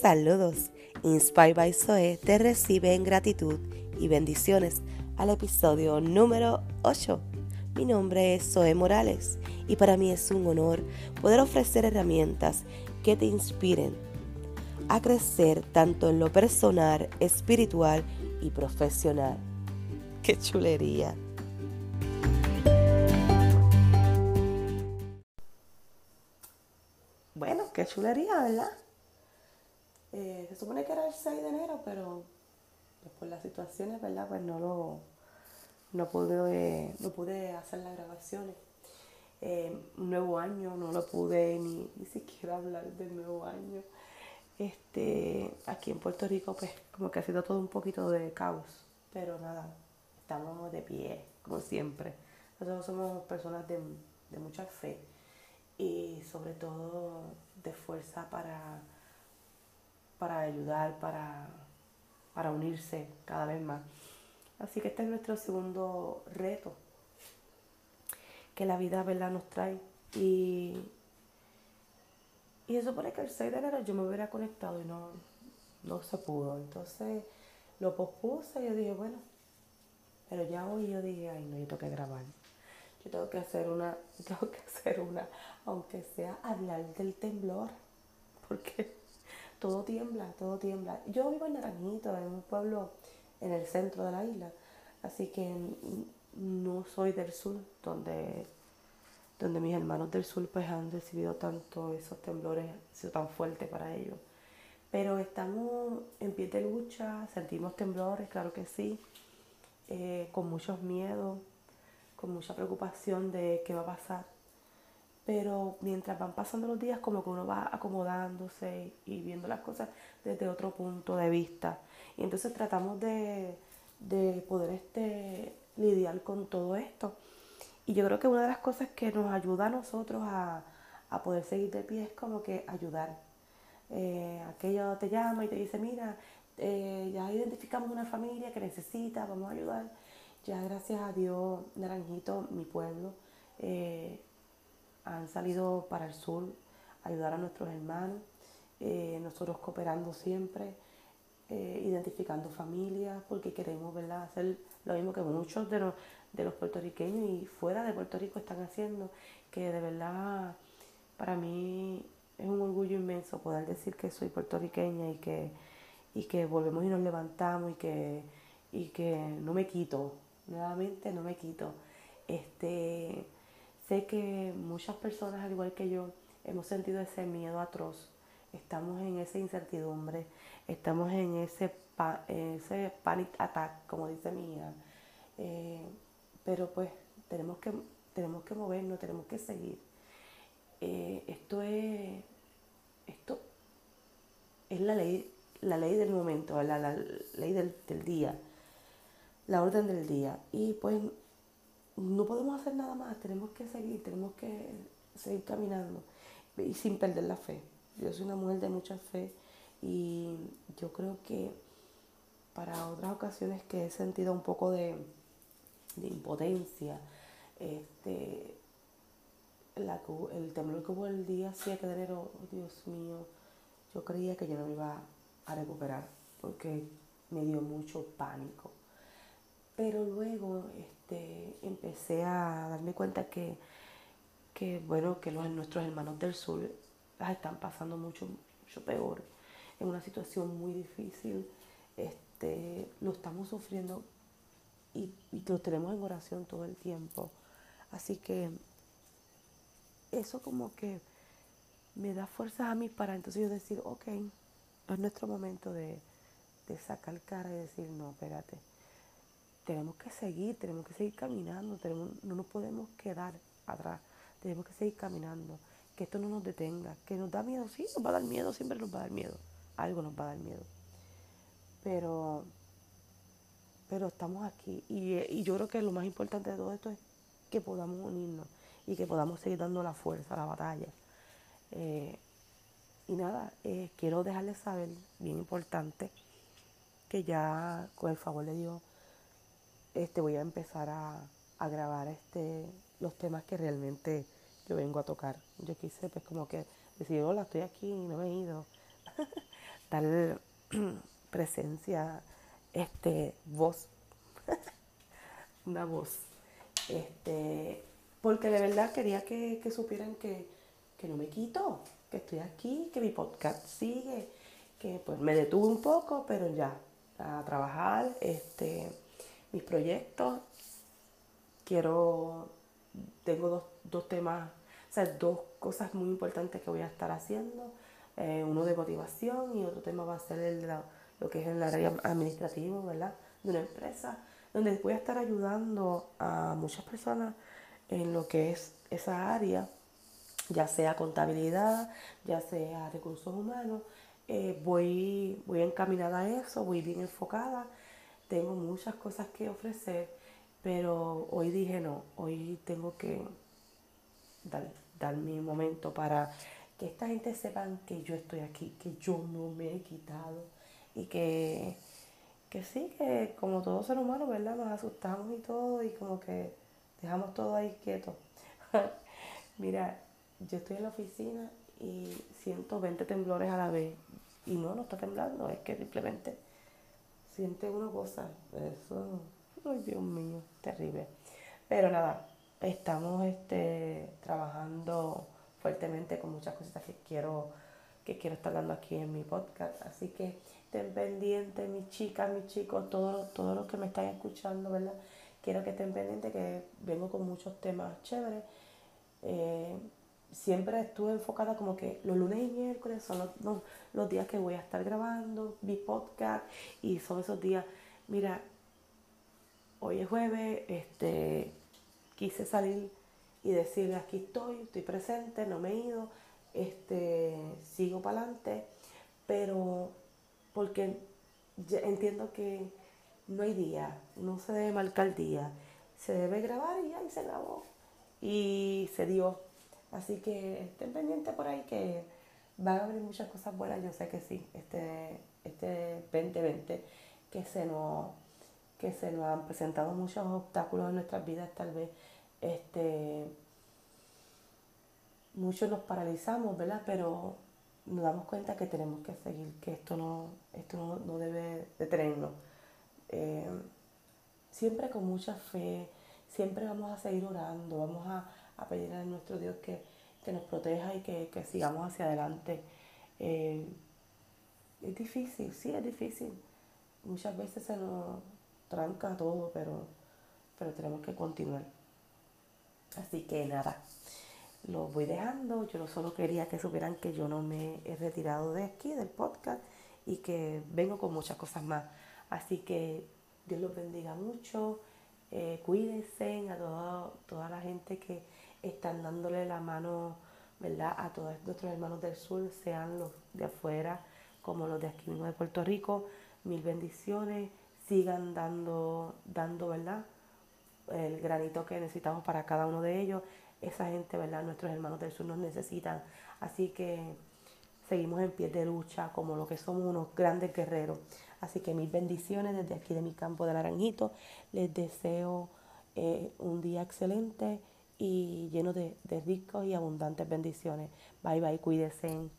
Saludos, Inspire by Zoe te recibe en gratitud y bendiciones al episodio número 8. Mi nombre es Zoe Morales y para mí es un honor poder ofrecer herramientas que te inspiren a crecer tanto en lo personal, espiritual y profesional. ¡Qué chulería! Bueno, qué chulería, ¿verdad? Eh, se supone que era el 6 de enero, pero pues, por las situaciones, ¿verdad? Pues no lo no pude, no pude hacer las grabaciones. Eh, nuevo año, no lo pude ni, ni siquiera hablar del nuevo año. Este, aquí en Puerto Rico, pues como que ha sido todo un poquito de caos, pero nada, estamos de pie, como siempre. Nosotros somos personas de, de mucha fe y sobre todo de fuerza para para ayudar, para, para unirse cada vez más. Así que este es nuestro segundo reto que la vida ¿verdad? nos trae. Y, y se supone que el 6 de enero yo me hubiera conectado y no, no se pudo. Entonces lo pospuse y yo dije, bueno, pero ya hoy yo dije, ay no, yo tengo que grabar. Yo tengo que hacer una, tengo que hacer una, aunque sea hablar del temblor. Porque todo tiembla, todo tiembla. Yo vivo en Naranjito, en un pueblo en el centro de la isla, así que no soy del sur, donde, donde mis hermanos del sur pues han recibido tanto esos temblores, ha sido tan fuerte para ellos. Pero estamos en pie de lucha, sentimos temblores, claro que sí, eh, con muchos miedos, con mucha preocupación de qué va a pasar pero mientras van pasando los días como que uno va acomodándose y viendo las cosas desde otro punto de vista. Y entonces tratamos de, poder este, lidiar con todo esto. Y yo creo que una de las cosas que nos ayuda a nosotros a, poder seguir de pie es como que ayudar. Eh, aquello te llama y te dice, mira, eh, ya identificamos una familia que necesita, vamos a ayudar. Ya gracias a Dios, Naranjito, mi pueblo, eh, han salido para el sur ayudar a nuestros hermanos, eh, nosotros cooperando siempre, eh, identificando familias, porque queremos ¿verdad? hacer lo mismo que muchos de los, de los puertorriqueños y fuera de Puerto Rico están haciendo, que de verdad para mí es un orgullo inmenso poder decir que soy puertorriqueña y que, y que volvemos y nos levantamos y que, y que no me quito, nuevamente no me quito. Este, Sé que muchas personas, al igual que yo, hemos sentido ese miedo atroz. Estamos en esa incertidumbre, estamos en ese, ese panic attack, como dice mi hija. Eh, pero pues tenemos que, tenemos que movernos, tenemos que seguir. Eh, esto es, esto es la ley, la ley del momento, la, ley del, del día, la orden del día. Y pues no podemos hacer nada más, tenemos que seguir, tenemos que seguir caminando y sin perder la fe. Yo soy una mujer de mucha fe y yo creo que para otras ocasiones que he sentido un poco de, impotencia, este, el temblor que hubo el día 7 de enero, oh, Dios mío, yo creía que yo no me iba a recuperar porque me dio mucho pánico. Pero luego este, empecé a darme cuenta que, bueno, que nuestros hermanos del sur las están pasando mucho, mucho peor, en una situación muy difícil. Este, lo estamos sufriendo y, y lo tenemos en oración todo el tiempo. Así que eso como que me da fuerzas a mí para entonces yo decir, ok, es nuestro momento de, de sacar cara y decir, no, espérate, tenemos que seguir, tenemos que seguir caminando, no nos podemos quedar atrás, tenemos que seguir caminando, que esto no nos detenga, que nos da miedo, sí, nos va a dar miedo, siempre nos va a dar miedo, algo nos va a dar miedo. Pero, pero estamos aquí y, yo creo que lo más importante de todo esto es que podamos unirnos y que podamos seguir dando la fuerza a la batalla. Eh, y nada, eh, quiero dejarles saber, bien importante, que ya con el favor de Dios este, voy a empezar a, grabar este, los temas que realmente yo vengo a tocar. Yo quise pues como que decir, hola, estoy aquí, no he ido. dar presencia, este, voz, una voz, este, porque de verdad quería que, supieran que, que no me quito, que estoy aquí, que mi podcast sigue, que pues me detuve un poco, pero ya, a trabajar, este, mis proyectos, quiero, tengo dos, dos temas, o sea, dos cosas muy importantes que voy a estar haciendo, eh, uno de motivación y otro tema va a ser el de lo que es el área administrativo, ¿verdad? De una empresa, donde voy a estar ayudando a muchas personas en lo que es esa área, ya sea contabilidad, ya sea recursos humanos. Eh, voy, voy encaminada a eso, voy bien enfocada, tengo muchas cosas que ofrecer, pero hoy dije no, hoy tengo que dar, dar mi momento para que esta gente sepan que yo estoy aquí, que yo no me he quitado y que, que sí, que como todo ser humano, ¿verdad? Nos asustamos y todo y como que dejamos todo ahí quieto. Mira, yo estoy en la oficina y siento 20 temblores a la vez y no, no está temblando, es que simplemente siente una cosa, eso, ay Dios mío, terrible. Pero nada, estamos este, trabajando fuertemente con muchas cositas que quiero, que quiero estar dando aquí en mi podcast. Así que estén pendientes, mis chicas, mis chicos, todos, todos los que me están escuchando, ¿verdad? Quiero que estén pendientes que vengo con muchos temas chéveres. Eh, siempre estuve enfocada como que los lunes y miércoles son los, días que voy a estar grabando mi podcast y son esos días, mira, hoy es jueves, este, quise salir y decirle aquí estoy, estoy presente, no me he ido, este, sigo para adelante, pero porque entiendo que no hay día, no se debe marcar día, se debe grabar y ahí se grabó y se dio. Así que estén pendientes por ahí que van a abrir muchas cosas buenas, yo sé que sí, este, este 2020 que se nos que se nos han presentado muchos obstáculos en nuestras vidas tal vez este, muchos nos paralizamos, ¿verdad? Pero nos damos cuenta que tenemos que seguir, que esto no, esto no, debe detenernos. Eh, siempre con mucha fe, siempre vamos a seguir orando, vamos a, pedir a nuestro Dios que, nos proteja y que, sigamos hacia adelante. Eh, es difícil, sí, es difícil. Muchas veces se nos tranca todo, pero, pero tenemos que continuar. Así que nada, lo voy dejando. Yo solo quería que supieran que yo no me he retirado de aquí, del podcast, y que vengo con muchas cosas más. Así que Dios los bendiga mucho. Eh, cuídense a toda la gente que están dándole la mano, ¿verdad? A todos nuestros hermanos del sur, sean los de afuera como los de aquí mismo de Puerto Rico. Mil bendiciones. Sigan dando, dando, ¿verdad? el granito que necesitamos para cada uno de ellos. Esa gente, ¿verdad? Nuestros hermanos del sur nos necesitan. Así que seguimos en pie de lucha como lo que somos unos grandes guerreros. Así que mis bendiciones desde aquí de mi campo de Naranjito. Les deseo eh, un día excelente y lleno de, de ricos y abundantes bendiciones. Bye bye, cuídense.